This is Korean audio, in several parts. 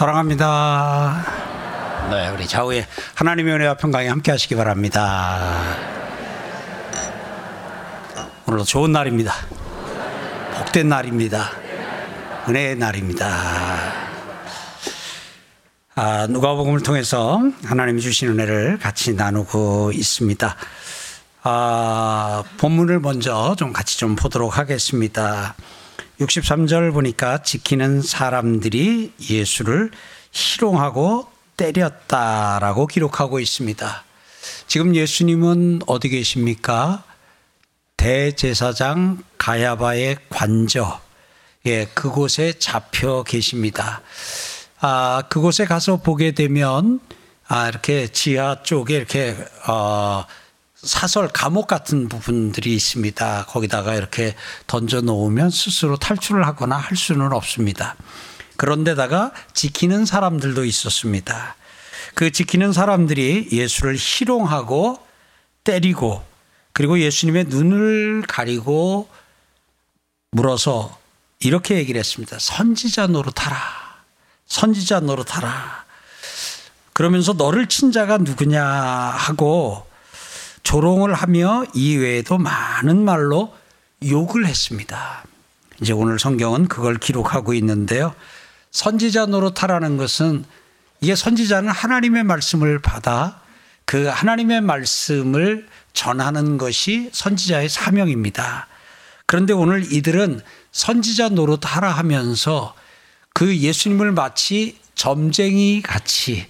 사랑합니다. 네, 우리 좌우에 하나님의 은혜와 평강에 함께 하시기 바랍니다. 오늘도 좋은 날입니다. 복된 날입니다. 은혜의 날입니다. 아, 누가복음을 통해서 하나님이 주신 은혜를 같이 나누고 있습니다. 아, 본문을 먼저 좀 같이 좀 보도록 하겠습니다. 63절 보니까 지키는 사람들이 예수를 희롱하고 때렸다라고 기록하고 있습니다. 지금 예수님은 어디 계십니까? 대제사장 가야바의 관저, 예, 그곳에 잡혀 계십니다. 아, 그곳에 가서 보게 되면, 아, 이렇게 지하 쪽에 이렇게, 어, 사설 감옥 같은 부분들이 있습니다. 거기다가 이렇게 던져 놓으면 스스로 탈출을 하거나 할 수는 없습니다. 그런데다가 지키는 사람들도 있었습니다. 그 지키는 사람들이 예수를 희롱하고 때리고 그리고 예수님의 눈을 가리고 물어서 이렇게 얘기를 했습니다. 선지자 노릇하라. 선지자 노릇하라. 그러면서 너를 친 자가 누구냐 하고 조롱을 하며 이외에도 많은 말로 욕을 했습니다. 이제 오늘 성경은 그걸 기록하고 있는데요. 선지자 노릇하라는 것은 이게 선지자는 하나님의 말씀을 받아 그 하나님의 말씀을 전하는 것이 선지자의 사명입니다. 그런데 오늘 이들은 선지자 노릇하라 하면서 그 예수님을 마치 점쟁이 같이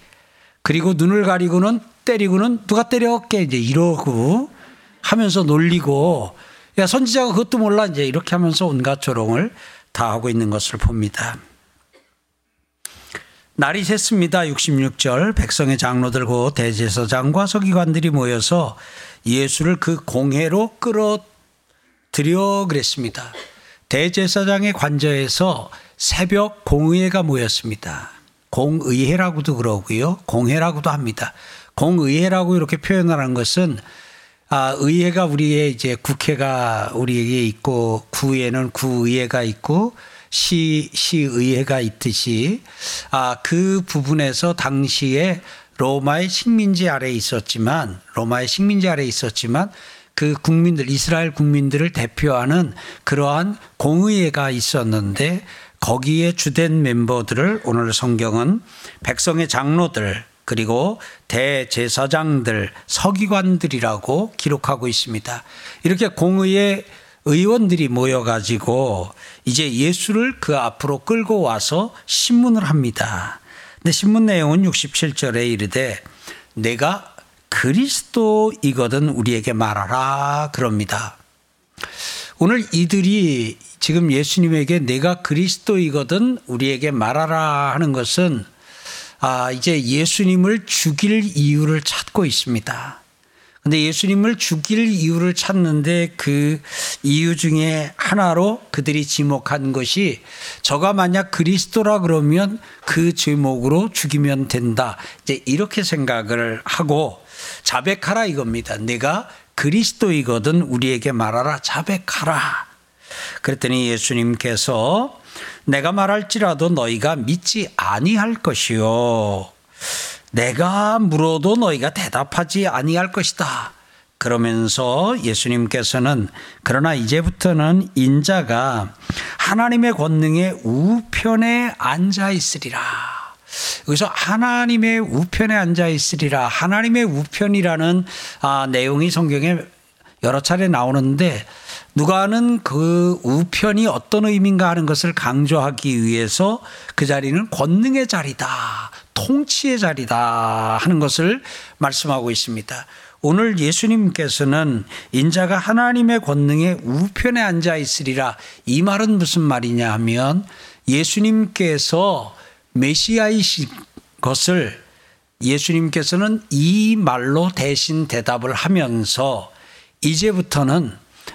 그리고 눈을 가리고는 때리고는 누가 때렸게 이제 이러고 하면서 놀리고 야 선지자가 그것도 몰라 이제 이렇게 하면서 온갖 조롱을 다 하고 있는 것을 봅니다. 날이 샜습니다. 66절 백성의 장로들 고 대제사장과 서기관들이 모여서 예수를 그 공회로 끌어들여 그랬습니다. 대제사장의 관저에서 새벽 공의회가 모였습니다. 공의회라고도 그러고요. 공회라고도 합니다. 공의회라고 이렇게 표현하는 것은 아, 의회가 우리의 이제 국회가 우리에게 있고 구에는 구의회가 있고 시 시의회가 있듯이 아, 그 부분에서 당시에 로마의 식민지 아래에 있었지만 로마의 식민지 아래에 있었지만 그 국민들 이스라엘 국민들을 대표하는 그러한 공의회가 있었는데 거기에 주된 멤버들을 오늘 성경은 백성의 장로들 그리고 대제사장들, 서기관들이라고 기록하고 있습니다. 이렇게 공의의 의원들이 모여가지고 이제 예수를 그 앞으로 끌고 와서 신문을 합니다. 근데 신문 내용은 67절에 이르되 내가 그리스도이거든 우리에게 말하라 그럽니다. 오늘 이들이 지금 예수님에게 내가 그리스도이거든 우리에게 말하라 하는 것은 아, 이제 예수님을 죽일 이유를 찾고 있습니다. 근데 예수님을 죽일 이유를 찾는데 그 이유 중에 하나로 그들이 지목한 것이 저가 만약 그리스도라 그러면 그 제목으로 죽이면 된다. 이제 이렇게 생각을 하고 자백하라 이겁니다. 내가 그리스도이거든 우리에게 말하라 자백하라. 그랬더니 예수님께서 내가 말할지라도 너희가 믿지 아니할 것이요. 내가 물어도 너희가 대답하지 아니할 것이다. 그러면서 예수님께서는 그러나 이제부터는 인자가 하나님의 권능의 우편에 앉아 있으리라. 여기서 하나님의 우편에 앉아 있으리라. 하나님의 우편이라는 아, 내용이 성경에 여러 차례 나오는데 누가는 그 우편이 어떤 의미인가 하는 것을 강조하기 위해서 그 자리는 권능의 자리다. 통치의 자리다 하는 것을 말씀하고 있습니다. 오늘 예수님께서는 인자가 하나님의 권능의 우편에 앉아 있으리라. 이 말은 무슨 말이냐 하면 예수님께서 메시아이신 것을 예수님께서는 이 말로 대신 대답을 하면서 이제부터는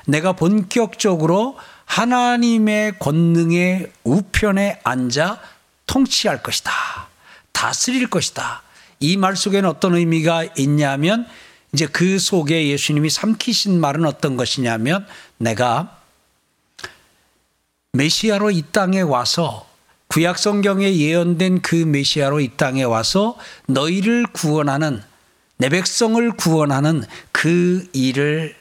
내가 본격적으로 하나님의 권능의 우편에 앉아 통치할 것이다. 다스릴 것이다. 이 말 속에는 어떤 의미가 있냐면 이제 그 속에 예수님이 삼키신 말은 어떤 것이냐면 내가 메시아로 이 땅에 와서 구약 성경에 예언된 그 메시아로 이 땅에 와서 너희를 구원하는 내 백성을 구원하는 그 일을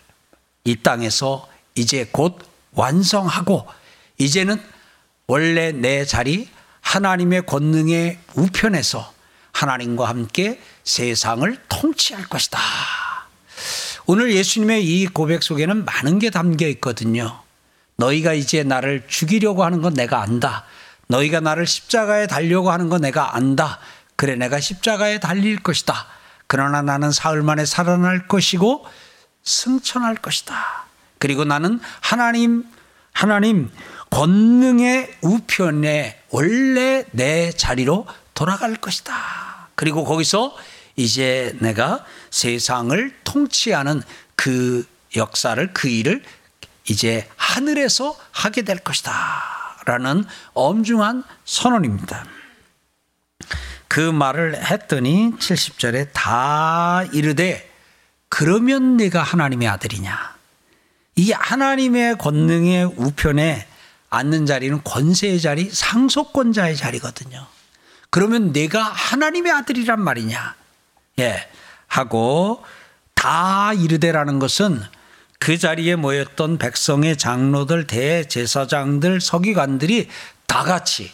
이 땅에서 이제 곧 완성하고 이제는 원래 내 자리 하나님의 권능의 우편에서 하나님과 함께 세상을 통치할 것이다. 오늘 예수님의 이 고백 속에는 많은 게 담겨 있거든요. 너희가 이제 나를 죽이려고 하는 건 내가 안다. 너희가 나를 십자가에 달려고 하는 건 내가 안다. 그래, 내가 십자가에 달릴 것이다. 그러나 나는 사흘 만에 살아날 것이고 승천할 것이다. 그리고 나는 하나님, 하나님 권능의 우편에 원래 내 자리로 돌아갈 것이다. 그리고 거기서 이제 내가 세상을 통치하는 그 역사를 그 일을 이제 하늘에서 하게 될 것이다. 라는 엄중한 선언입니다. 그 말을 했더니 70절에 다 이르되 그러면 네가 하나님의 아들이냐. 이 하나님의 권능의 우편에 앉는 자리는 권세의 자리, 상속권자의 자리거든요. 그러면 내가 하나님의 아들이란 말이냐. 예. 하고 다 이르되라는 것은 그 자리에 모였던 백성의 장로들, 대제사장들, 서기관들이 다 같이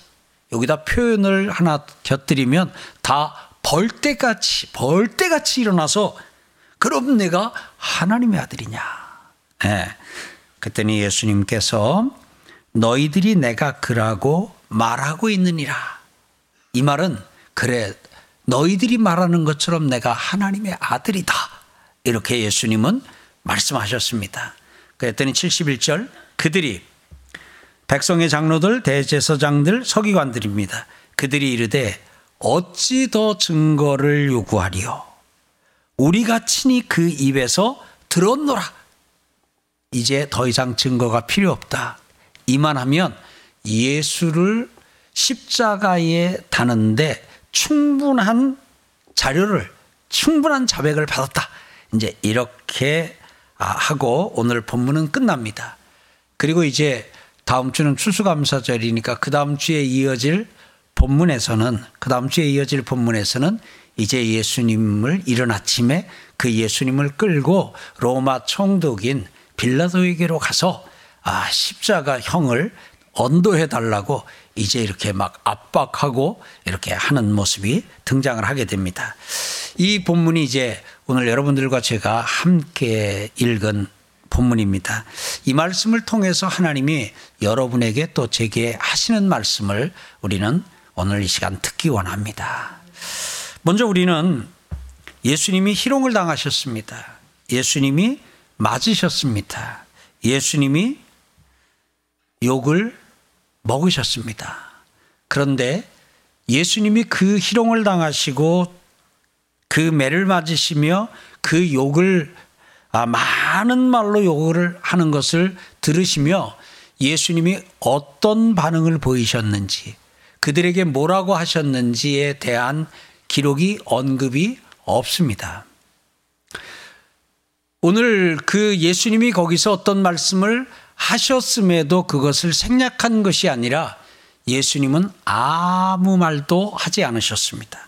여기다 표현을 하나 곁들이면 다 벌떼같이 벌떼같이 일어나서 그럼 내가 하나님의 아들이냐. 예. 그랬더니 예수님께서 너희들이 내가 그라고 말하고 있느니라. 이 말은 그래 너희들이 말하는 것처럼 내가 하나님의 아들이다. 이렇게 예수님은 말씀하셨습니다. 그랬더니 71절 그들이 백성의 장로들, 대제사장들, 서기관들입니다. 그들이 이르되 어찌 더 증거를 요구하리요? 우리가 친히 그 입에서 들었노라. 이제 더 이상 증거가 필요 없다. 이만하면 예수를 십자가에 다는데 충분한 자료를, 충분한 자백을 받았다. 이제 이렇게 아, 하고 오늘 본문은 끝납니다. 그리고 이제 다음 주는 추수감사절이니까 그 다음 주에 이어질 본문에서는 그 다음 주에 이어질 본문에서는 이제 예수님을 이른 아침에 그 예수님을 끌고 로마 총독인 빌라도에게로 가서 아 십자가 형을 언도해 달라고 이제 이렇게 막 압박하고 이렇게 하는 모습이 등장을 하게 됩니다. 이 본문이 이제 오늘 여러분들과 제가 함께 읽은 본문입니다. 이 말씀을 통해서 하나님이 여러분에게 또 제게 하시는 말씀을 우리는 오늘 이 시간 듣기 원합니다. 먼저 우리는 예수님이 희롱을 당하셨습니다. 예수님이 맞으셨습니다. 예수님이 욕을 먹으셨습니다. 그런데 예수님이 그 희롱을 당하시고 그 매를 맞으시며 그 욕을 아, 많은 말로 욕을 하는 것을 들으시며 예수님이 어떤 반응을 보이셨는지 그들에게 뭐라고 하셨는지에 대한 기록이 언급이 없습니다. 오늘 그 예수님이 거기서 어떤 말씀을 하셨음에도 그것을 생략한 것이 아니라 예수님은 아무 말도 하지 않으셨습니다.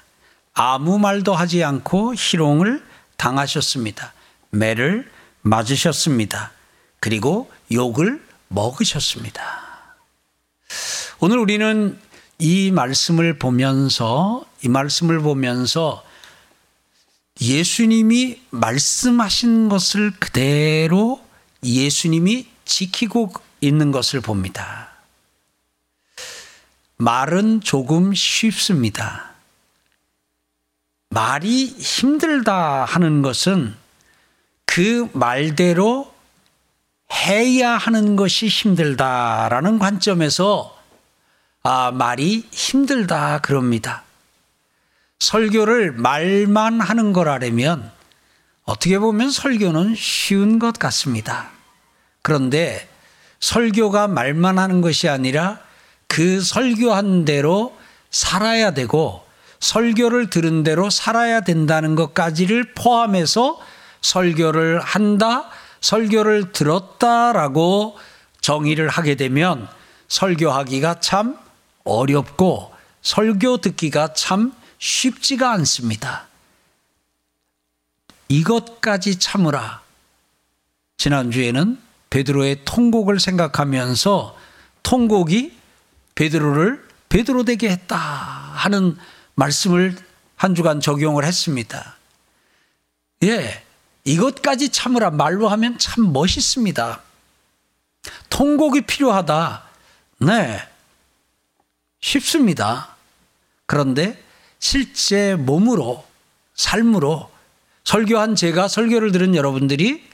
아무 말도 하지 않고 희롱을 당하셨습니다. 매를 맞으셨습니다. 그리고 욕을 먹으셨습니다. 오늘 우리는 이 말씀을 보면서 이 말씀을 보면서 예수님이 말씀하신 것을 그대로 예수님이 지키고 있는 것을 봅니다. 말은 조금 쉽습니다. 말이 힘들다 하는 것은 그 말대로 해야 하는 것이 힘들다라는 관점에서 아, 말이 힘들다 그럽니다. 설교를 말만 하는 거라면 어떻게 보면 설교는 쉬운 것 같습니다. 그런데 설교가 말만 하는 것이 아니라 그 설교한 대로 살아야 되고 설교를 들은 대로 살아야 된다는 것까지를 포함해서 설교를 한다, 설교를 들었다라고 정의를 하게 되면 설교하기가 참 어렵고 설교 듣기가 참 쉽지가 않습니다. 이것까지 참으라. 지난주에는 베드로의 통곡을 생각하면서 통곡이 베드로를 베드로 되게 했다 하는 말씀을 한 주간 적용을 했습니다. 예. 이것까지 참으라 말로 하면 참 멋있습니다. 통곡이 필요하다. 네. 쉽습니다. 그런데 실제 몸으로, 삶으로 설교한 제가 설교를 들은 여러분들이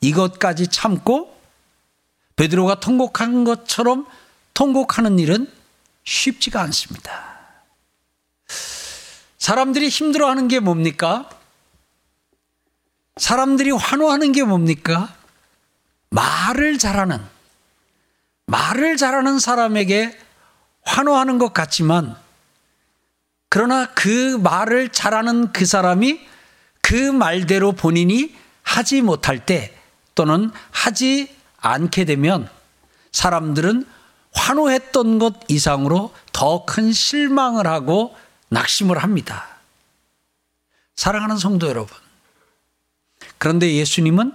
이것까지 참고 베드로가 통곡한 것처럼 통곡하는 일은 쉽지가 않습니다. 사람들이 힘들어하는 게 뭡니까? 사람들이 환호하는 게 뭡니까? 말을 잘하는, 말을 잘하는 사람에게 환호하는 것 같지만, 그러나 그 말을 잘하는 그 사람이 그 말대로 본인이 하지 못할 때 또는 하지 않게 되면 사람들은 환호했던 것 이상으로 더 큰 실망을 하고 낙심을 합니다. 사랑하는 성도 여러분. 그런데 예수님은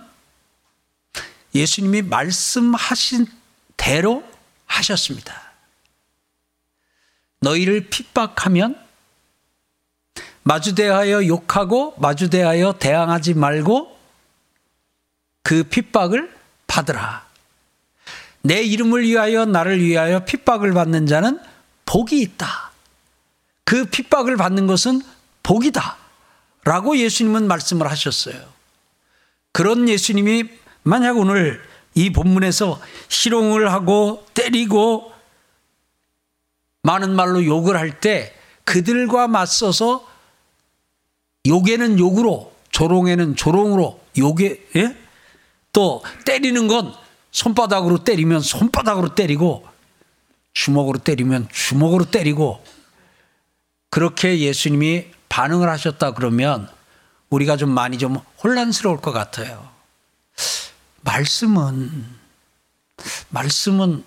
예수님이 말씀하신 대로 하셨습니다. 너희를 핍박하면 마주대하여 욕하고 마주대하여 대항하지 말고 그 핍박을 받으라. 내 이름을 위하여 나를 위하여 핍박을 받는 자는 복이 있다. 그 핍박을 받는 것은 복이다. 라고 예수님은 말씀을 하셨어요. 그런 예수님이 만약 오늘 이 본문에서 희롱을 하고 때리고 많은 말로 욕을 할 때 그들과 맞서서 욕에는 욕으로 조롱에는 조롱으로 욕에 예? 또 때리는 건 손바닥으로 때리면 손바닥으로 때리고 주먹으로 때리면 주먹으로 때리고 그렇게 예수님이 반응을 하셨다 그러면 우리가 좀 많이 좀 혼란스러울 것 같아요. 말씀은 말씀은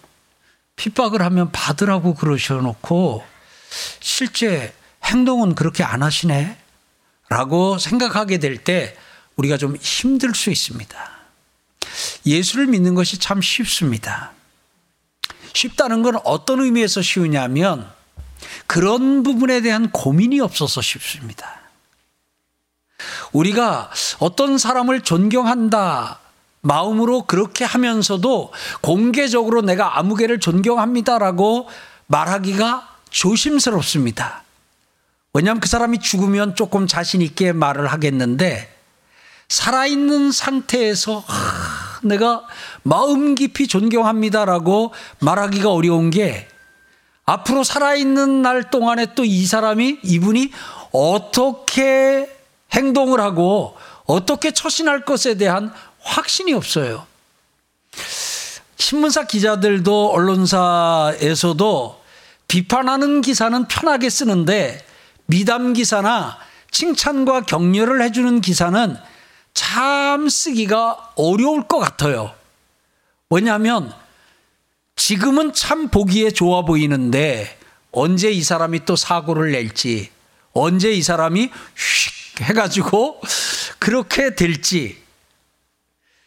핍박을 하면 받으라고 그러셔놓고 실제 행동은 그렇게 안 하시네? 라고 생각하게 될 때 우리가 좀 힘들 수 있습니다. 예수를 믿는 것이 참 쉽습니다. 쉽다는 건 어떤 의미에서 쉬우냐면 그런 부분에 대한 고민이 없어서 쉽습니다. 우리가 어떤 사람을 존경한다 마음으로 그렇게 하면서도 공개적으로 내가 아무개를 존경합니다라고 말하기가 조심스럽습니다. 왜냐하면 그 사람이 죽으면 조금 자신 있게 말을 하겠는데 살아있는 상태에서 아, 내가 마음 깊이 존경합니다라고 말하기가 어려운 게 앞으로 살아있는 날 동안에 또 이 사람이 이분이 어떻게 행동을 하고 어떻게 처신할 것에 대한 확신이 없어요. 신문사 기자들도 언론사에서도 비판하는 기사는 편하게 쓰는데 미담 기사나 칭찬과 격려를 해주는 기사는 참 쓰기가 어려울 것 같아요. 왜냐하면 지금은 참 보기에 좋아 보이는데 언제 이 사람이 또 사고를 낼지, 언제 이 사람이 휙 해가지고 그렇게 될지,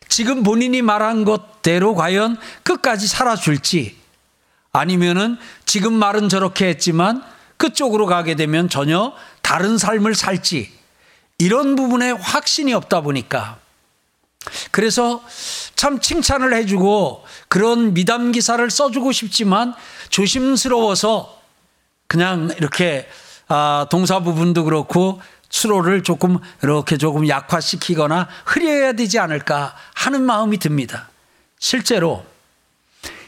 지금 본인이 말한 것대로 과연 끝까지 살아줄지, 아니면은 지금 말은 저렇게 했지만 그쪽으로 가게 되면 전혀 다른 삶을 살지, 이런 부분에 확신이 없다 보니까. 그래서 참 칭찬을 해주고 그런 미담 기사를 써주고 싶지만 조심스러워서 그냥 이렇게 아, 동사 부분도 그렇고 수로를 조금 이렇게 조금 약화시키거나 흐려야 되지 않을까 하는 마음이 듭니다. 실제로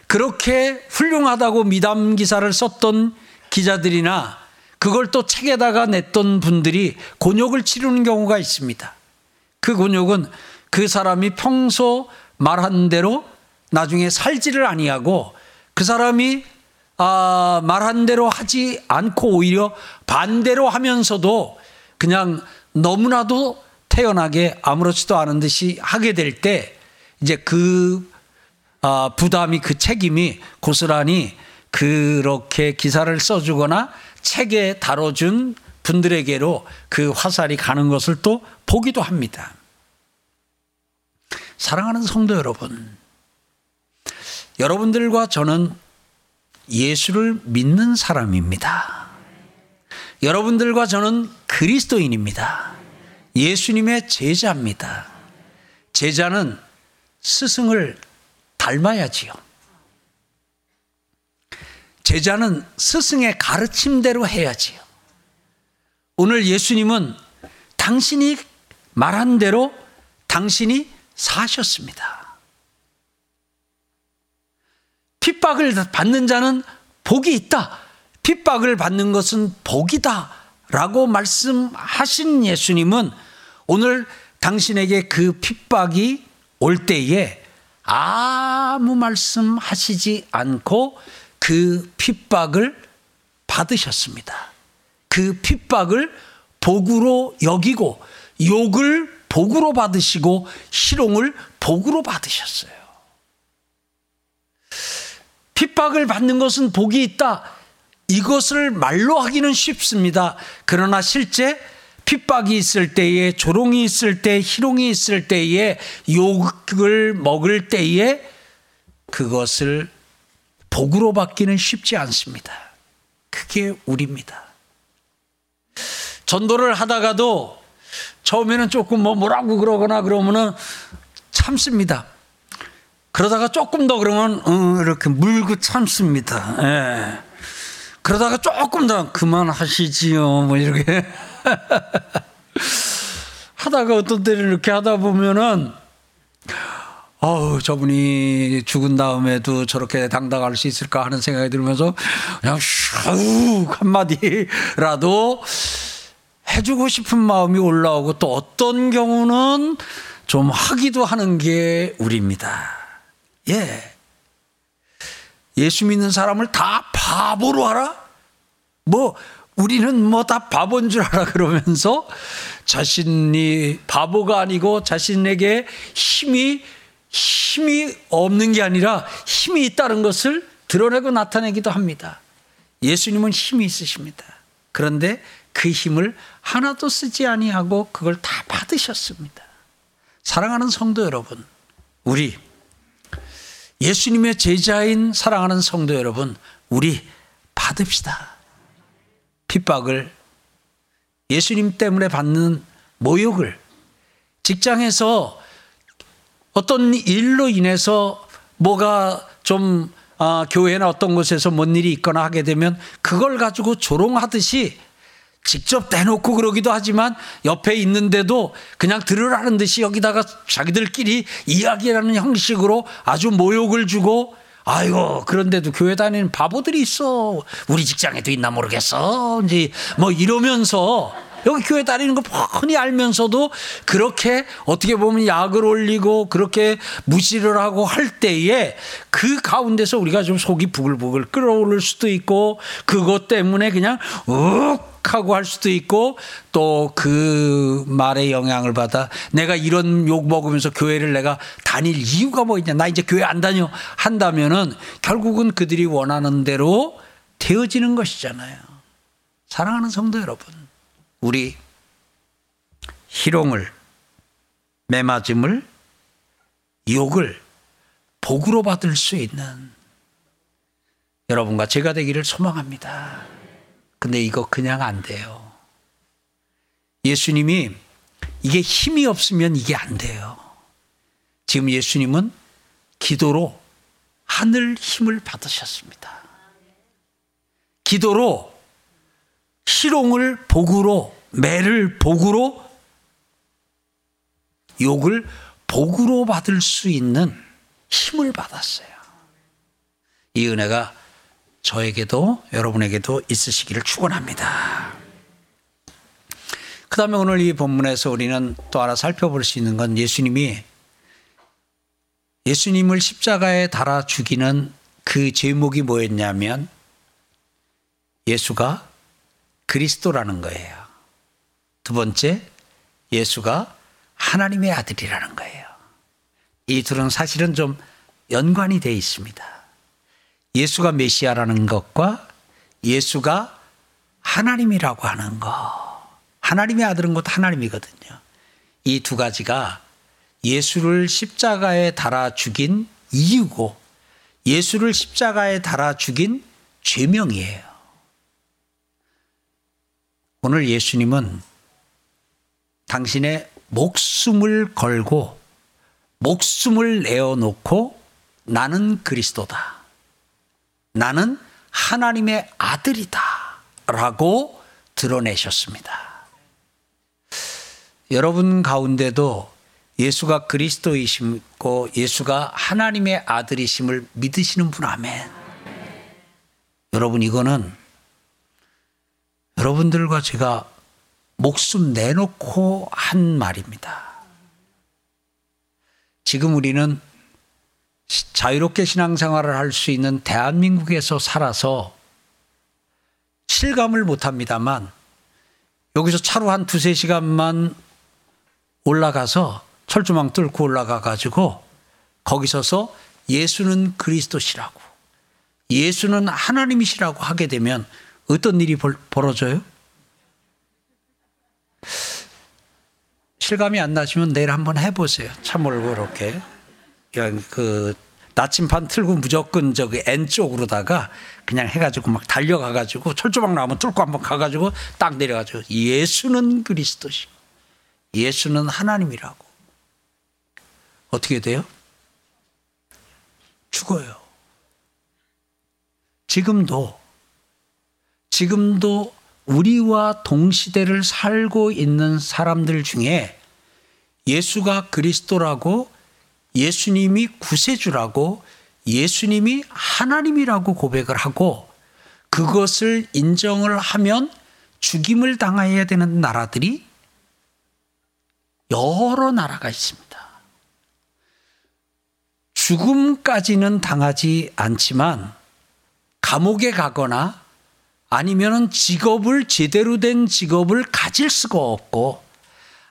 그렇게 훌륭하다고 미담 기사를 썼던 기자들이나 그걸 또 책에다가 냈던 분들이 곤욕을 치르는 경우가 있습니다. 그 곤욕은 그 사람이 평소 말한 대로 나중에 살지를 아니하고 그 사람이 아, 말한 대로 하지 않고 오히려 반대로 하면서도 그냥 너무나도 태연하게 아무렇지도 않은 듯이 하게 될 때 이제 그 아, 부담이 그 책임이 고스란히 그렇게 기사를 써주거나 책에 다뤄준 분들에게로 그 화살이 가는 것을 또 보기도 합니다. 사랑하는 성도 여러분, 여러분들과 저는 예수를 믿는 사람입니다. 여러분들과 저는 그리스도인입니다. 예수님의 제자입니다. 제자는 스승을 닮아야지요. 제자는 스승의 가르침대로 해야지요. 오늘 예수님은 당신이 말한 대로 당신이 사셨습니다. 핍박을 받는 자는 복이 있다. 핍박을 받는 것은 복이다. 라고 말씀하신 예수님은 오늘 당신에게 그 핍박이 올 때에 아무 말씀 하시지 않고 그 핍박을 받으셨습니다. 그 핍박을 복으로 여기고 욕을 복으로 받으시고 희롱을 복으로 받으셨어요. 핍박을 받는 것은 복이 있다. 이것을 말로 하기는 쉽습니다. 그러나 실제 핍박이 있을 때에 조롱이 있을 때 희롱이 있을 때에 욕을 먹을 때에 그것을 복으로 받기는 쉽지 않습니다. 그게 우리입니다. 전도를 하다가도 처음에는 조금 뭐 뭐라고 그러거나 그러면은 참습니다. 그러다가 조금 더 그러면 어, 이렇게 물고 참습니다. 예. 그러다가 조금 더 그만하시지요. 뭐 이렇게 하다가 어떤 때는 이렇게 하다 보면은 어우 저분이 죽은 다음에도 저렇게 당당할 수 있을까 하는 생각이 들면서 그냥 슉 한마디라도 해주고 싶은 마음이 올라오고 또 어떤 경우는 좀 하기도 하는 게 우리입니다. 예. 예수 믿는 사람을 다 바보로 알아? 뭐, 우리는 뭐 다 바본 줄 알아 그러면서 자신이 바보가 아니고 자신에게 힘이, 힘이 없는 게 아니라 힘이 있다는 것을 드러내고 나타내기도 합니다. 예수님은 힘이 있으십니다. 그런데 그 힘을 하나도 쓰지 아니하고 그걸 다 받으셨습니다. 사랑하는 성도 여러분, 우리 예수님의 제자인 사랑하는 성도 여러분, 우리 받읍시다. 핍박을 예수님 때문에 받는 모욕을 직장에서 어떤 일로 인해서 뭐가 좀 아, 교회나 어떤 곳에서 뭔 일이 있거나 하게 되면 그걸 가지고 조롱하듯이 직접 대놓고 그러기도 하지만 옆에 있는데도 그냥 들으라는 듯이 여기다가 자기들끼리 이야기라는 형식으로 아주 모욕을 주고 아이고 그런데도 교회 다니는 바보들이 있어. 우리 직장에도 있나 모르겠어. 이제 뭐 이러면서 여기 교회 다니는 거 뻔히 알면서도 그렇게 어떻게 보면 약을 올리고 그렇게 무시를 하고 할 때에 그 가운데서 우리가 좀 속이 부글부글 끓어오를 수도 있고 그것 때문에 그냥 욱 하고 할 수도 있고 또 그 말에 영향을 받아 내가 이런 욕 먹으면서 교회를 내가 다닐 이유가 뭐 있냐 나 이제 교회 안 다녀 한다면은 결국은 그들이 원하는 대로 되어지는 것이잖아요. 사랑하는 성도 여러분, 우리 희롱을 매맞음을 욕을 복으로 받을 수 있는 여러분과 제가 되기를 소망합니다. 근데 이거 그냥 안 돼요. 예수님이 이게 힘이 없으면 이게 안 돼요. 지금 예수님은 기도로 하늘 힘을 받으셨습니다. 기도로 희롱을 복으로, 매를 복으로, 욕을 복으로 받을 수 있는 힘을 받았어요. 이 은혜가 저에게도 여러분에게도 있으시기를 축원합니다. 그 다음에 오늘 이 본문에서 우리는 또 하나 살펴볼 수 있는 건 예수님이 예수님을 십자가에 달아 죽이는 그 제목이 뭐였냐면 예수가 그리스도라는 거예요. 두 번째, 예수가 하나님의 아들이라는 거예요. 이 둘은 사실은 좀 연관이 되어 있습니다. 예수가 메시아라는 것과 예수가 하나님이라고 하는 것. 하나님의 아들은 곧 하나님이거든요. 이 두 가지가 예수를 십자가에 달아 죽인 이유고 예수를 십자가에 달아 죽인 죄명이에요. 오늘 예수님은 당신의 목숨을 걸고 목숨을 내어놓고 나는 그리스도다. 나는 하나님의 아들이다. 라고 드러내셨습니다. 여러분 가운데도 예수가 그리스도이심고 예수가 하나님의 아들이심을 믿으시는 분 아멘. 여러분 이거는 여러분들과 제가 목숨 내놓고 한 말입니다. 지금 우리는 자유롭게 신앙생활을 할 수 있는 대한민국에서 살아서 실감을 못 합니다만 여기서 차로 한 두세 시간만 올라가서 철조망 뚫고 올라가 가지고 거기 서서 예수는 그리스도시라고 예수는 하나님이시라고 하게 되면 어떤 일이 벌어져요? 실감이 안 나시면 내일 한번 해보세요. 차 몰고 이렇게 그냥 그 나침반 틀고 무조건 저기 N 쪽으로다가 그냥 해가지고 막 달려가가지고 철조망 나오면 뚫고 한번 가가지고 딱 내려가지고 예수는 그리스도시고 예수는 하나님이라고 어떻게 돼요? 죽어요. 지금도 지금도 우리와 동시대를 살고 있는 사람들 중에 예수가 그리스도라고 예수님이 구세주라고 예수님이 하나님이라고 고백을 하고 그것을 인정을 하면 죽임을 당해야 되는 나라들이 여러 나라가 있습니다. 죽음까지는 당하지 않지만 감옥에 가거나 아니면은 직업을 제대로 된 직업을 가질 수가 없고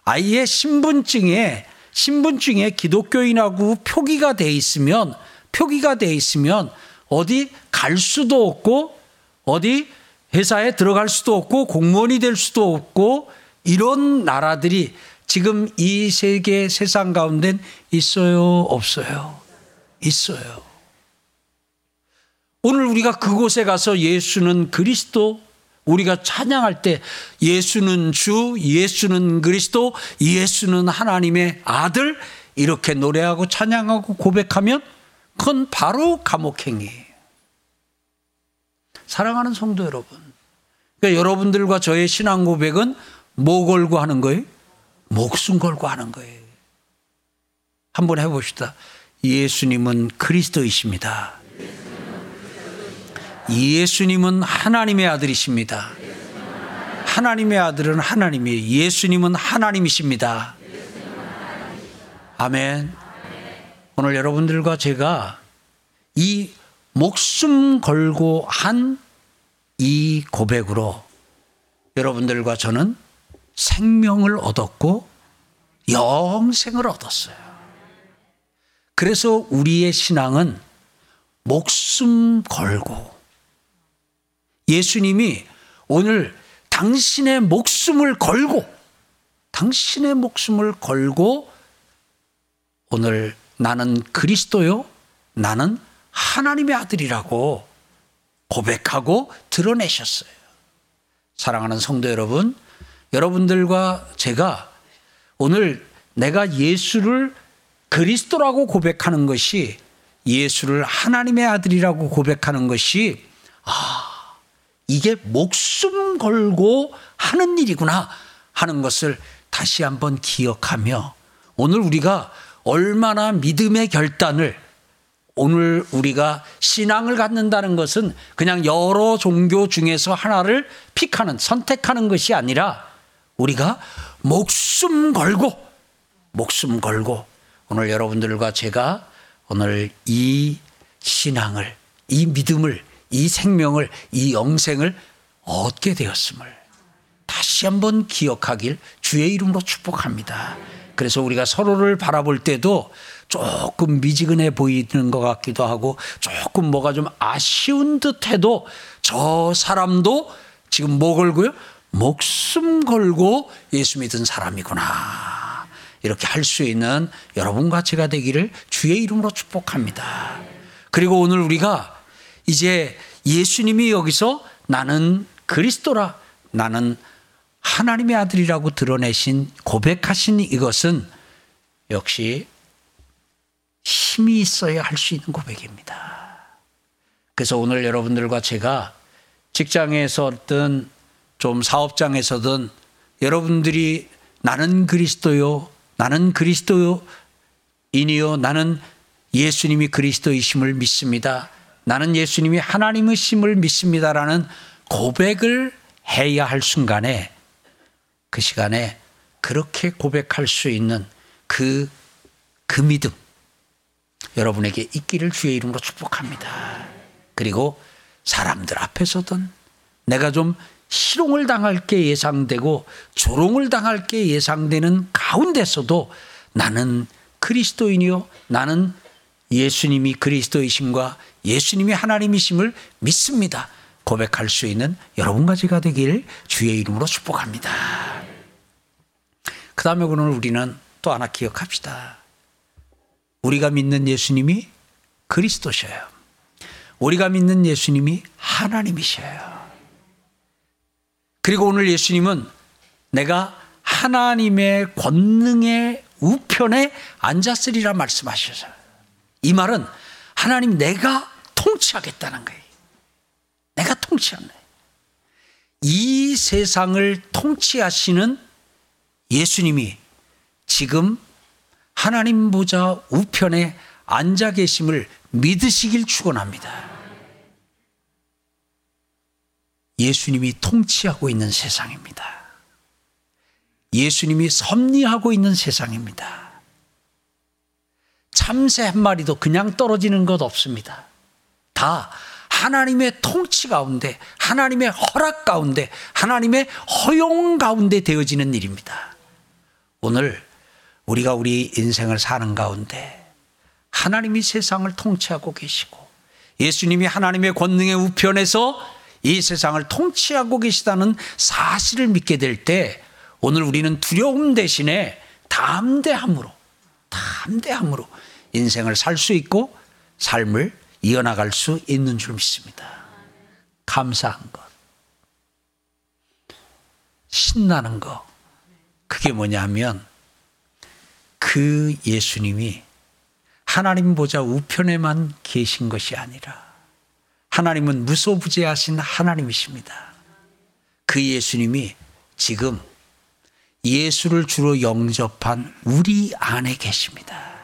아예 신분증에 신분증에 기독교인하고 표기가 돼 있으면 표기가 돼 있으면 어디 갈 수도 없고 어디 회사에 들어갈 수도 없고 공무원이 될 수도 없고 이런 나라들이 지금 이 세계 세상 가운데 있어요 없어요? 있어요 오늘 우리가 그곳에 가서 예수는 그리스도 우리가 찬양할 때 예수는 주, 예수는 그리스도, 예수는 하나님의 아들 이렇게 노래하고 찬양하고 고백하면 그건 바로 감옥행위예요. 사랑하는 성도 여러분. 그러니까 여러분들과 저의 신앙 고백은 뭐 걸고 하는 거예요? 목숨 걸고 하는 거예요. 한번 해봅시다. 예수님은 그리스도이십니다. 예수님은 하나님의 아들이십니다. 하나님의 아들은 하나님이 예수님은 하나님이십니다. 아멘. 오늘 여러분들과 제가 이 목숨 걸고 한 이 고백으로 여러분들과 저는 생명을 얻었고 영생을 얻었어요. 그래서 우리의 신앙은 목숨 걸고 예수님이 오늘 당신의 목숨을 걸고 당신의 목숨을 걸고 오늘 나는 그리스도요 나는 하나님의 아들이라고 고백하고 드러내셨어요. 사랑하는 성도 여러분, 여러분들과 제가 오늘 내가 예수를 그리스도라고 고백하는 것이 예수를 하나님의 아들이라고 고백하는 것이 아, 이게 목숨 걸고 하는 일이구나 하는 것을 다시 한번 기억하며 오늘 우리가 얼마나 믿음의 결단을 오늘 우리가 신앙을 갖는다는 것은 그냥 여러 종교 중에서 하나를 픽하는 선택하는 것이 아니라 우리가 목숨 걸고 목숨 걸고 오늘 여러분들과 제가 오늘 이 신앙을 이 믿음을 이 생명을, 이 영생을 얻게 되었음을 다시 한번 기억하길 주의 이름으로 축복합니다. 그래서 우리가 서로를 바라볼 때도 조금 미지근해 보이는 것 같기도 하고 조금 뭐가 좀 아쉬운 듯 해도 저 사람도 지금 뭐 걸고요? 목숨 걸고 예수 믿은 사람이구나. 이렇게 할 수 있는 여러분과 제가 되기를 주의 이름으로 축복합니다. 그리고 오늘 우리가 이제 예수님이 여기서 나는 그리스도라, 나는 하나님의 아들이라고 드러내신 고백하신 이것은 역시 힘이 있어야 할 수 있는 고백입니다. 그래서 오늘 여러분들과 제가 직장에서든 좀 사업장에서든 여러분들이 나는 그리스도요, 나는 그리스도인이요, 나는 예수님이 그리스도이심을 믿습니다. 나는 예수님이 하나님의 심을 믿습니다라는 고백을 해야 할 순간에 그 시간에 그렇게 고백할 수 있는 그, 그 믿음 여러분에게 있기를 주의 이름으로 축복합니다. 그리고 사람들 앞에서든 내가 좀 실용을 당할 게 예상되고 조롱을 당할 게 예상되는 가운데서도 나는 그리스도인이요. 나는 예수님이 그리스도이심과 예수님이 하나님이심을 믿습니다. 고백할 수 있는 여러분과 제가 되길 주의 이름으로 축복합니다. 그 다음에 오늘 우리는 또 하나 기억합시다. 우리가 믿는 예수님이 그리스도셔요. 우리가 믿는 예수님이 하나님이셔요. 그리고 오늘 예수님은 내가 하나님의 권능의 우편에 앉았으리라 말씀하셔서 이 말은 하나님 내가 통치하겠다는 거예요. 내가 통치하네. 이 세상을 통치하시는 예수님이 지금 하나님 보좌 우편에 앉아 계심을 믿으시길 축원합니다. 예수님이 통치하고 있는 세상입니다. 예수님이 섭리하고 있는 세상입니다. 참새 한 마리도 그냥 떨어지는 것 없습니다. 다 하나님의 통치 가운데, 하나님의 허락 가운데, 하나님의 허용 가운데 되어지는 일입니다. 오늘 우리가 우리 인생을 사는 가운데 하나님이 세상을 통치하고 계시고 예수님이 하나님의 권능의 우편에서 이 세상을 통치하고 계시다는 사실을 믿게 될 때 오늘 우리는 두려움 대신에 담대함으로 담대함으로 인생을 살 수 있고 삶을 이어나갈 수 있는 줄 믿습니다. 감사한 것. 신나는 것. 그게 뭐냐면 그 예수님이 하나님 보자 우편에만 계신 것이 아니라 하나님은 무소부재하신 하나님이십니다. 그 예수님이 지금 예수를 주로 영접한 우리 안에 계십니다.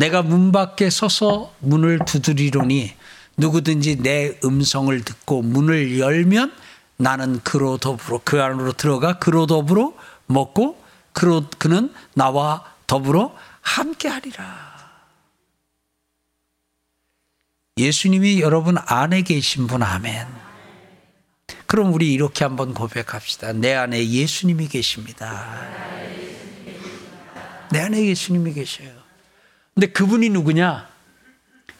내가 문 밖에 서서 문을 두드리노니 누구든지 내 음성을 듣고 문을 열면 나는 그로 더불어 그 안으로 들어가 그로 더불어 먹고 그로 그는 나와 더불어 함께하리라. 예수님이 여러분 안에 계신 분 아멘. 그럼 우리 이렇게 한번 고백합시다. 내 안에 예수님이 계십니다. 내 안에 예수님이 계셔요. 근데 그분이 누구냐?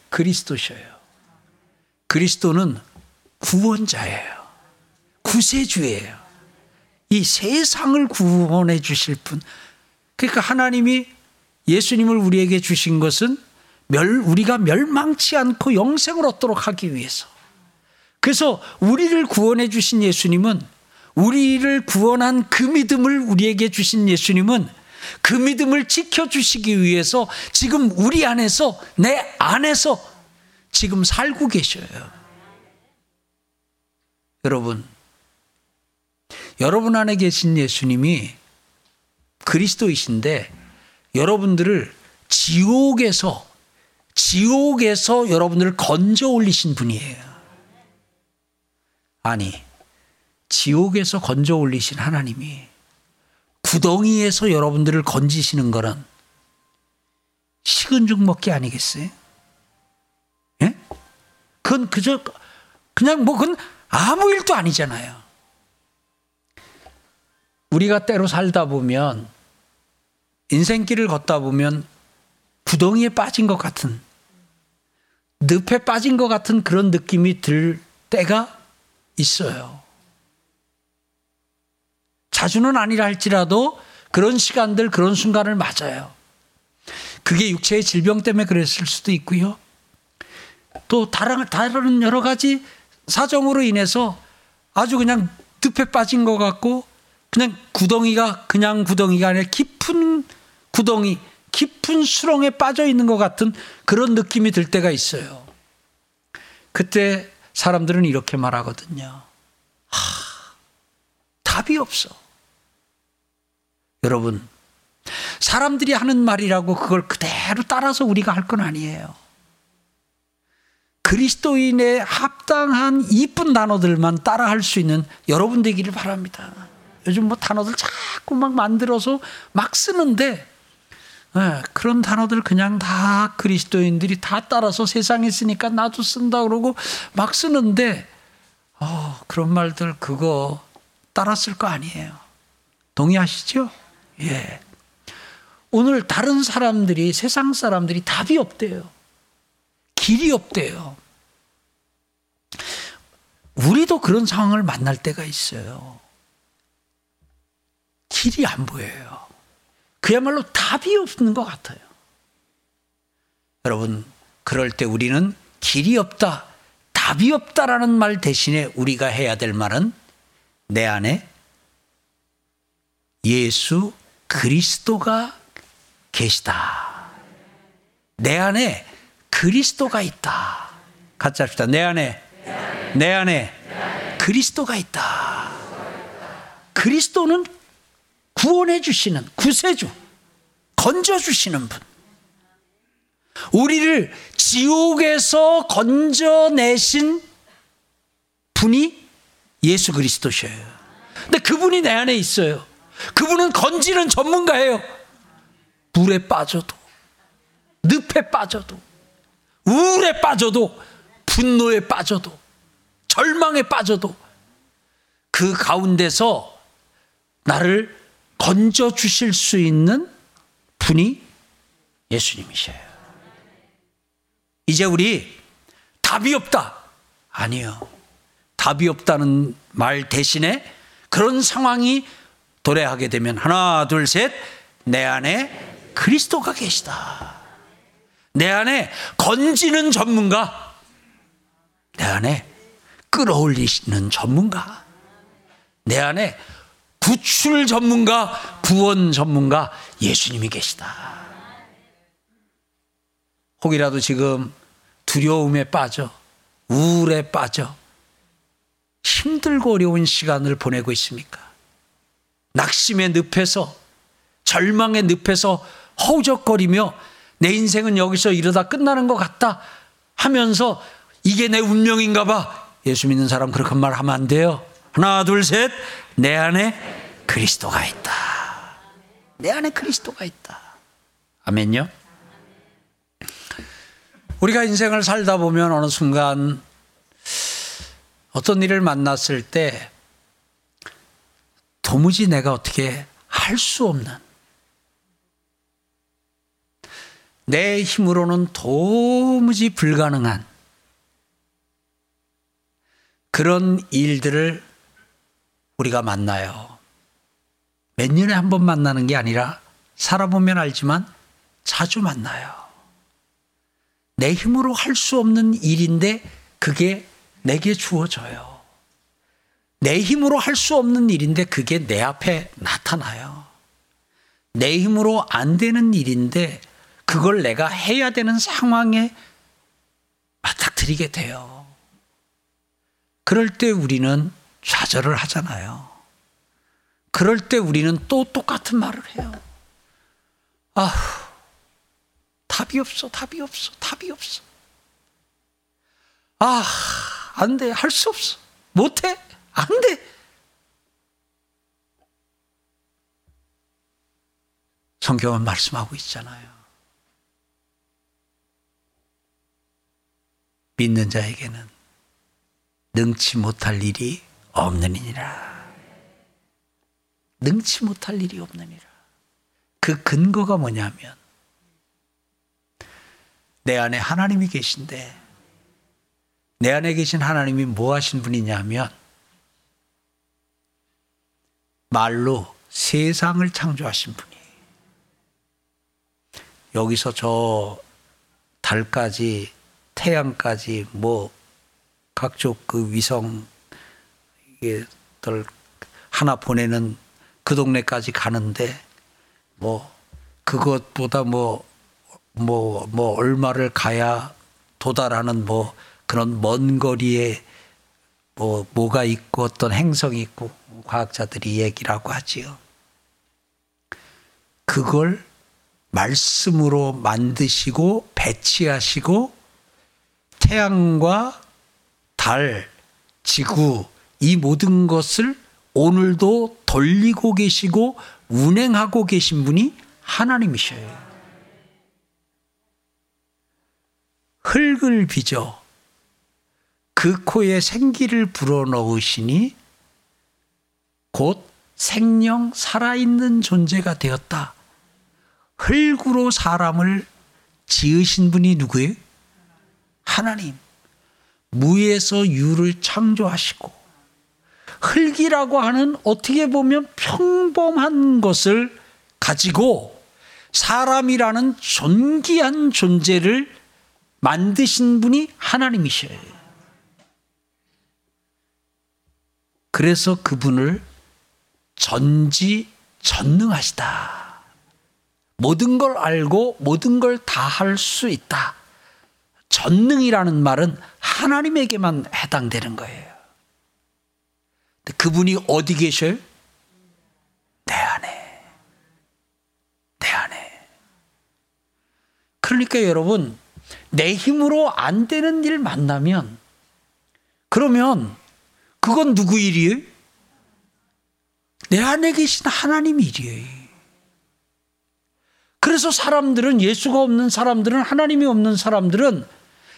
그리스도셔요. 그리스도는 구원자예요. 구세주예요. 이 세상을 구원해 주실 분. 그러니까 하나님이 예수님을 우리에게 주신 것은 멸, 우리가 멸망치 않고 영생을 얻도록 하기 위해서. 그래서 우리를 구원해 주신 예수님은 우리를 구원한 그 믿음을 우리에게 주신 예수님은 그 믿음을 지켜주시기 위해서 지금 우리 안에서 내 안에서 지금 살고 계셔요. 여러분, 여러분 안에 계신 예수님이 그리스도이신데 여러분들을 지옥에서 지옥에서 여러분들을 건져 올리신 분이에요. 아니, 지옥에서 건져 올리신 하나님이 구덩이에서 여러분들을 건지시는 거는 식은 죽 먹기 아니겠어요? 예? 그건 그저 그냥 뭐 그건 아무 일도 아니잖아요. 우리가 때로 살다 보면 인생길을 걷다 보면 구덩이에 빠진 것 같은 늪에 빠진 것 같은 그런 느낌이 들 때가 있어요. 자주는 아니라 할지라도 그런 시간들, 그런 순간을 맞아요. 그게 육체의 질병 때문에 그랬을 수도 있고요. 또 다른, 다른 여러 가지 사정으로 인해서 아주 그냥 늪에 빠진 것 같고 그냥 구덩이가 그냥 구덩이가 아니라 깊은 구덩이, 깊은 수렁에 빠져 있는 것 같은 그런 느낌이 들 때가 있어요. 그때 사람들은 이렇게 말하거든요. 하, 답이 없어. 여러분, 사람들이 하는 말이라고 그걸 그대로 따라서 우리가 할 건 아니에요. 그리스도인의 합당한 이쁜 단어들만 따라 할 수 있는 여러분 되기를 바랍니다. 요즘 뭐 단어들 자꾸 막 만들어서 막 쓰는데 네, 그런 단어들 그냥 다 그리스도인들이 다 따라서 세상에 쓰니까 나도 쓴다 그러고 막 쓰는데 어, 그런 말들 그거 쓸거 아니에요. 동의하시죠? 예. 오늘 다른 사람들이 세상 사람들이 답이 없대요. 길이 없대요. 우리도 그런 상황을 만날 때가 있어요. 길이 안 보여요. 그야말로 답이 없는 것 같아요. 여러분, 그럴 때 우리는 길이 없다, 답이 없다라는 말 대신에 우리가 해야 될 말은 내 안에 예수 그리스도가 계시다. 내 안에 그리스도가 있다. 같이 합시다. 내 안에, 내 안에 그리스도가 있다. 그리스도는 구원해 주시는 구세주, 건져 주시는 분. 우리를 지옥에서 건져내신 분이 예수 그리스도셔요. 근데 그분이 내 안에 있어요. 그분은 건지는 전문가예요. 물에 빠져도, 늪에 빠져도, 우울에 빠져도, 분노에 빠져도, 절망에 빠져도, 그 가운데서 나를 건져 주실 수 있는 분이 예수님이셔요. 이제 우리 답이 없다. 아니요. 답이 없다는 말 대신에 그런 상황이 도래하게 되면 하나, 둘, 셋. 내 안에 그리스도가 계시다. 내 안에 건지는 전문가. 내 안에 끌어올리시는 전문가. 내 안에 구출 전문가, 구원 전문가 예수님이 계시다. 혹이라도 지금 두려움에 빠져, 우울에 빠져, 힘들고 어려운 시간을 보내고 있습니까? 낙심의 늪에서, 절망의 늪에서 허우적거리며 내 인생은 여기서 이러다 끝나는 것 같다 하면서 이게 내 운명인가 봐. 예수 믿는 사람 그렇게 말하면 안 돼요. 하나, 둘, 셋. 내 안에 그리스도가 있다. 내 안에 그리스도가 있다. 아멘요? 우리가 인생을 살다 보면 어느 순간 어떤 일을 만났을 때 도무지 내가 어떻게 할 수 없는 내 힘으로는 도무지 불가능한 그런 일들을 우리가 만나요. 몇 년에 한 번 만나는 게 아니라 살아보면 알지만 자주 만나요. 내 힘으로 할 수 없는 일인데 그게 내게 주어져요. 내 힘으로 할 수 없는 일인데 그게 내 앞에 나타나요. 내 힘으로 안 되는 일인데 그걸 내가 해야 되는 상황에 맞닥뜨리게 돼요. 그럴 때 우리는 좌절을 하잖아요. 그럴 때 우리는 또 똑같은 말을 해요. 아, 답이 없어, 답이 없어, 답이 없어. 아, 안 돼, 할 수 없어. 못 해, 안 돼. 성경은 말씀하고 있잖아요. 믿는 자에게는 능치 못할 일이 없느니라. 능치 못할 일이 없느니라. 그 근거가 뭐냐면 내 안에 하나님이 계신데 내 안에 계신 하나님이 뭐 하신 분이냐면 말로 세상을 창조하신 분이. 여기서 저 달까지 태양까지 뭐 각종 그 위성 이게들 하나 보내는 그 동네까지 가는데 뭐 그것보다 뭐 뭐, 뭐, 얼마를 가야 도달하는 뭐 그런 먼 거리에 뭐, 뭐가 있고 어떤 행성이 있고 과학자들이 얘기라고 하지요. 그걸 말씀으로 만드시고 배치하시고 태양과 달, 지구 이 모든 것을 오늘도 돌리고 계시고 운행하고 계신 분이 하나님이셔요. 흙을 빚어 그 코에 생기를 불어넣으시니 곧 생명 살아있는 존재가 되었다. 흙으로 사람을 지으신 분이 누구예요? 하나님. 무에서 유를 창조하시고 흙이라고 하는 어떻게 보면 평범한 것을 가지고 사람이라는 존귀한 존재를 만드신 분이 하나님이셔요. 그래서 그분을 전지 전능하시다. 모든 걸 알고 모든 걸 다 할 수 있다. 전능이라는 말은 하나님에게만 해당되는 거예요. 그분이 어디 계셔요? 내 안에. 내 안에. 그러니까 여러분, 내 힘으로 안 되는 일 만나면 그러면 그건 누구 일이에요? 내 안에 계신 하나님 일이에요. 그래서 사람들은 예수가 없는 사람들은 하나님이 없는 사람들은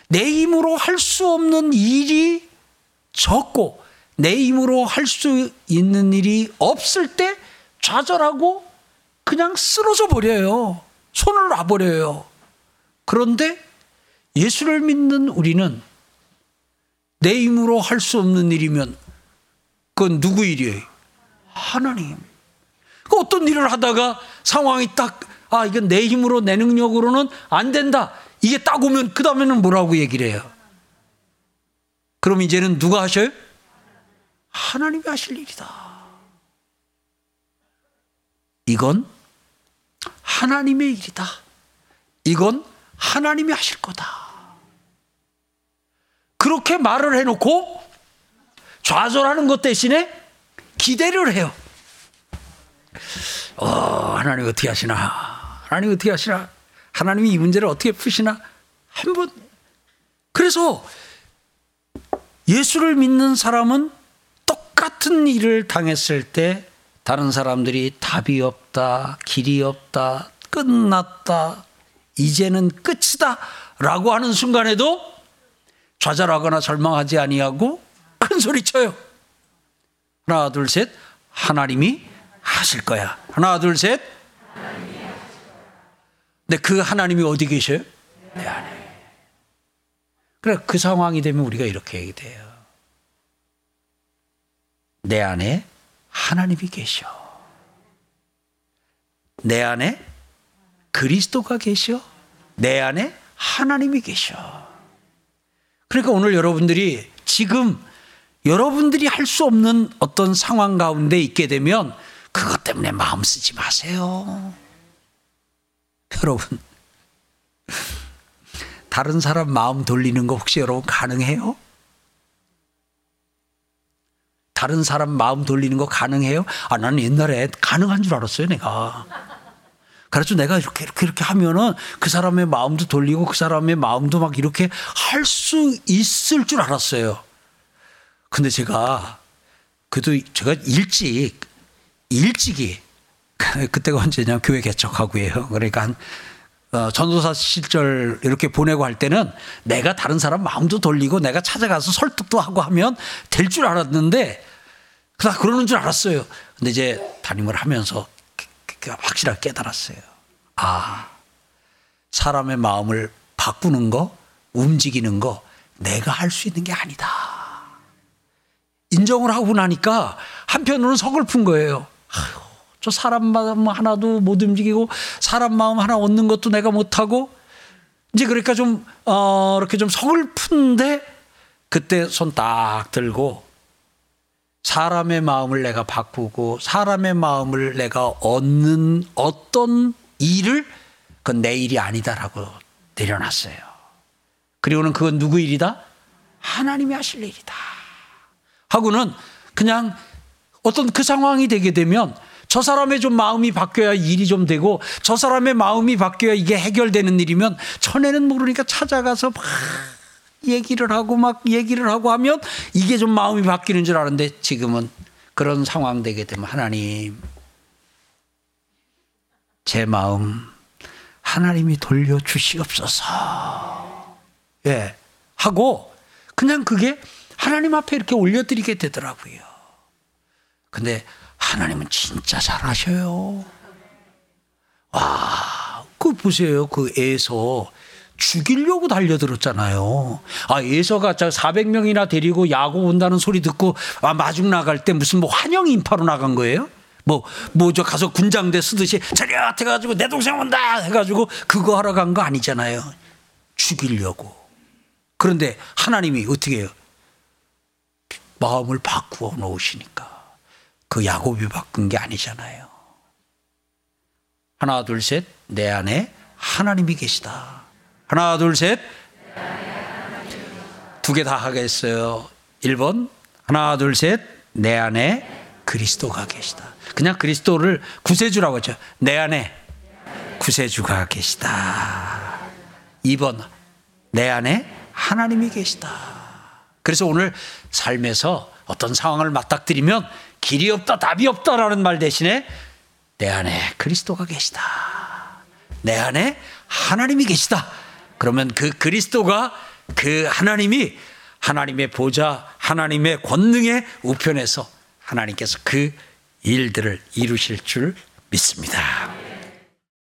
내 힘으로 할 수 없는 일이 적고 내 힘으로 할 수 있는 일이 없을 때 좌절하고 그냥 쓰러져 버려요. 손을 놔버려요. 그런데 예수를 믿는 우리는 내 힘으로 할 수 없는 일이면 그건 누구 일이에요? 하나님. 그 어떤 일을 하다가 상황이 딱, 아, 이건 내 힘으로, 내 능력으로는 안 된다. 이게 딱 오면 그 다음에는 뭐라고 얘기를 해요? 그럼 이제는 누가 하셔요? 하나님이 하실 일이다. 이건 하나님의 일이다. 이건 하나님이 하실 거다. 그렇게 말을 해놓고 좌절하는 것 대신에 기대를 해요. 어, 하나님 어떻게 하시나? 하나님 어떻게 하시나? 하나님이 이 문제를 어떻게 푸시나? 한번 그래서 예수를 믿는 사람은 똑같은 일을 당했을 때 다른 사람들이 답이 없다, 길이 없다, 끝났다, 이제는 끝이다 라고 하는 순간에도 좌절하거나 절망하지 아니하고 큰 소리 쳐요. 하나, 둘, 셋. 하나님이 하실 거야. 하나, 둘, 셋. 근데 그 하나님이 어디 계셔요? 내 안에. 그래, 그 상황이 되면 우리가 이렇게 얘기 돼요. 내 안에 하나님이 계셔. 내 안에 그리스도가 계셔. 내 안에 하나님이 계셔. 그러니까 오늘 여러분들이 지금 여러분들이 할 수 없는 어떤 상황 가운데 있게 되면 그것 때문에 마음 쓰지 마세요. 여러분, 다른 사람 마음 돌리는 거 혹시 여러분 가능해요? 다른 사람 마음 돌리는 거 가능해요? 아, 나는 옛날에 가능한 줄 알았어요, 내가. 그래서 내가 이렇게 이렇게 이렇게 하면은 그 사람의 마음도 돌리고 그 사람의 마음도 막 이렇게 할 수 있을 줄 알았어요. 근데 제가 그래도 제가 일찍 일찍이 그때가 언제냐 교회 개척하고요. 그러니까 한 어, 전도사 실절 이렇게 보내고 할 때는 내가 다른 사람 마음도 돌리고 내가 찾아가서 설득도 하고 하면 될 줄 알았는데 다 그러는 줄 알았어요. 근데 이제 담임을 하면서 확실하게 깨달았어요. 아, 사람의 마음을 바꾸는 거, 움직이는 거, 내가 할 수 있는 게 아니다. 인정을 하고 나니까 한편으로는 서글픈 거예요. 아휴, 저 사람 마음 하나도 못 움직이고 사람 마음 하나 얻는 것도 내가 못하고 이제 그러니까 좀, 어, 이렇게 좀 서글픈데 그때 손 딱 들고 사람의 마음을 내가 바꾸고 사람의 마음을 내가 얻는 어떤 일을 그건 내 일이 아니다라고 내려놨어요. 그리고는 그건 누구 일이다? 하나님이 하실 일이다. 하고는 그냥 어떤 그 상황이 되게 되면 저 사람의 좀 마음이 바뀌어야 일이 좀 되고 저 사람의 마음이 바뀌어야 이게 해결되는 일이면 전에는 모르니까 찾아가서 막 얘기를 하고 막 얘기를 하고 하면 이게 좀 마음이 바뀌는 줄 아는데 지금은 그런 상황 되게 되면 하나님 제 마음 하나님이 돌려 주시옵소서. 예. 하고 그냥 그게 하나님 앞에 이렇게 올려 드리게 되더라고요. 근데 하나님은 진짜 잘하셔요. 와, 그 보세요. 그 애서 죽이려고 달려들었잖아요. 아, 예서가 400명이나 데리고 야구 온다는 소리 듣고 아, 마중 나갈 때 무슨 뭐 환영 인파로 나간 거예요? 뭐, 뭐, 저 가서 군장대 쓰듯이 차렷 해가지고 내 동생 온다 해가지고 그거 하러 간 거 아니잖아요. 죽이려고. 그런데 하나님이 어떻게 해요? 마음을 바꾸어 놓으시니까. 그 야곱이 바꾼 게 아니잖아요. 하나, 둘, 셋. 내 안에 하나님이 계시다. 하나, 둘, 셋. 두 개 다 하겠어요. 1번. 하나, 둘, 셋. 내 안에 그리스도가 계시다. 그냥 그리스도를 구세주라고 하죠. 내 안에 구세주가 계시다. 2번. 내 안에 하나님이 계시다. 그래서 오늘 삶에서 어떤 상황을 맞닥뜨리면 길이 없다, 답이 없다라는 말 대신에 내 안에 그리스도가 계시다. 내 안에 하나님이 계시다. 그러면 그 그리스도가 그 하나님이 하나님의 보좌, 하나님의 권능의 우편에서 하나님께서 그 일들을 이루실 줄 믿습니다.